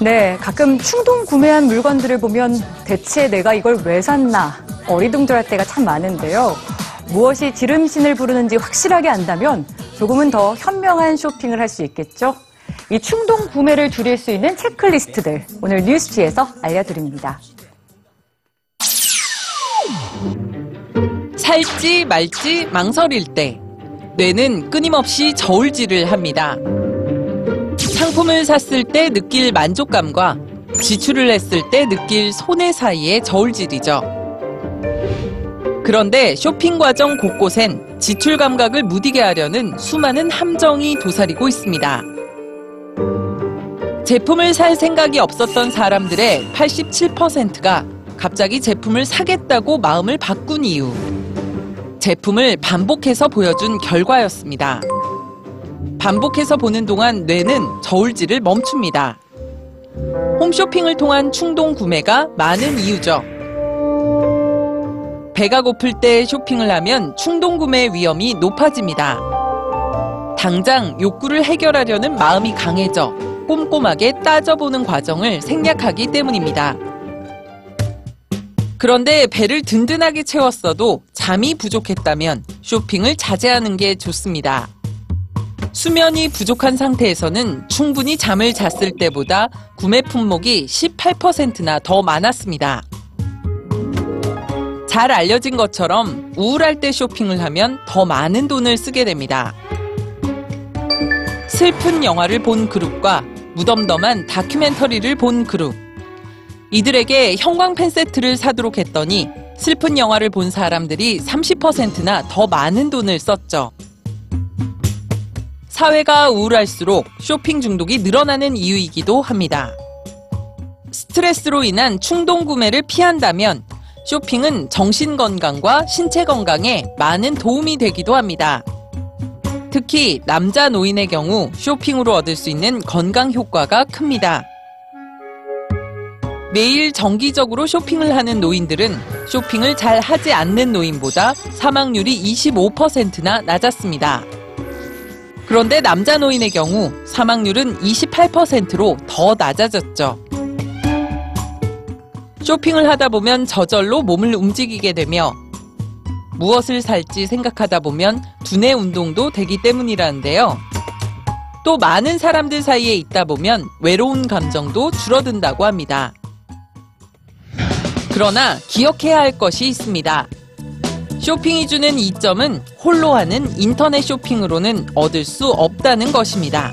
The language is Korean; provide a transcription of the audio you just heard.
네, 가끔 충동 구매한 물건들을 보면 대체 내가 이걸 왜 샀나 어리둥절할 때가 참 많은데요. 무엇이 지름신을 부르는지 확실하게 안다면 조금은 더 현명한 쇼핑을 할 수 있겠죠. 이 충동 구매를 줄일 수 있는 체크리스트들 오늘 뉴스지에서 알려드립니다. 살지 말지 망설일 때 뇌는 끊임없이 저울질을 합니다. 상품을 샀을 때 느낄 만족감과 지출을 했을 때 느낄 손해 사이의 저울질이죠. 그런데 쇼핑 과정 곳곳엔 지출 감각을 무디게 하려는 수많은 함정이 도사리고 있습니다. 제품을 살 생각이 없었던 사람들의 87%가 갑자기 제품을 사겠다고 마음을 바꾼 이유. 제품을 반복해서 보여준 결과였습니다. 반복해서 보는 동안 뇌는 저울질을 멈춥니다. 홈쇼핑을 통한 충동 구매가 많은 이유죠. 배가 고플 때 쇼핑을 하면 충동 구매의 위험이 높아집니다. 당장 욕구를 해결하려는 마음이 강해져 꼼꼼하게 따져보는 과정을 생략하기 때문입니다. 그런데 배를 든든하게 채웠어도 잠이 부족했다면 쇼핑을 자제하는 게 좋습니다. 수면이 부족한 상태에서는 충분히 잠을 잤을 때보다 구매 품목이 18%나 더 많았습니다. 잘 알려진 것처럼 우울할 때 쇼핑을 하면 더 많은 돈을 쓰게 됩니다. 슬픈 영화를 본 그룹과 무덤덤한 다큐멘터리를 본 그룹. 이들에게 형광펜 세트를 사도록 했더니 슬픈 영화를 본 사람들이 30%나 더 많은 돈을 썼죠. 사회가 우울할수록 쇼핑 중독이 늘어나는 이유이기도 합니다. 스트레스로 인한 충동 구매를 피한다면 쇼핑은 정신 건강과 신체 건강에 많은 도움이 되기도 합니다. 특히 남자 노인의 경우 쇼핑으로 얻을 수 있는 건강 효과가 큽니다. 매일 정기적으로 쇼핑을 하는 노인들은 쇼핑을 잘 하지 않는 노인보다 사망률이 25%나 낮았습니다. 그런데 남자 노인의 경우 사망률은 28%로 더 낮아졌죠. 쇼핑을 하다 보면 저절로 몸을 움직이게 되며 무엇을 살지 생각하다 보면 두뇌 운동도 되기 때문이라는데요. 또 많은 사람들 사이에 있다 보면 외로운 감정도 줄어든다고 합니다. 그러나 기억해야 할 것이 있습니다. 쇼핑이 주는 이점은 홀로 하는 인터넷 쇼핑으로는 얻을 수 없다는 것입니다.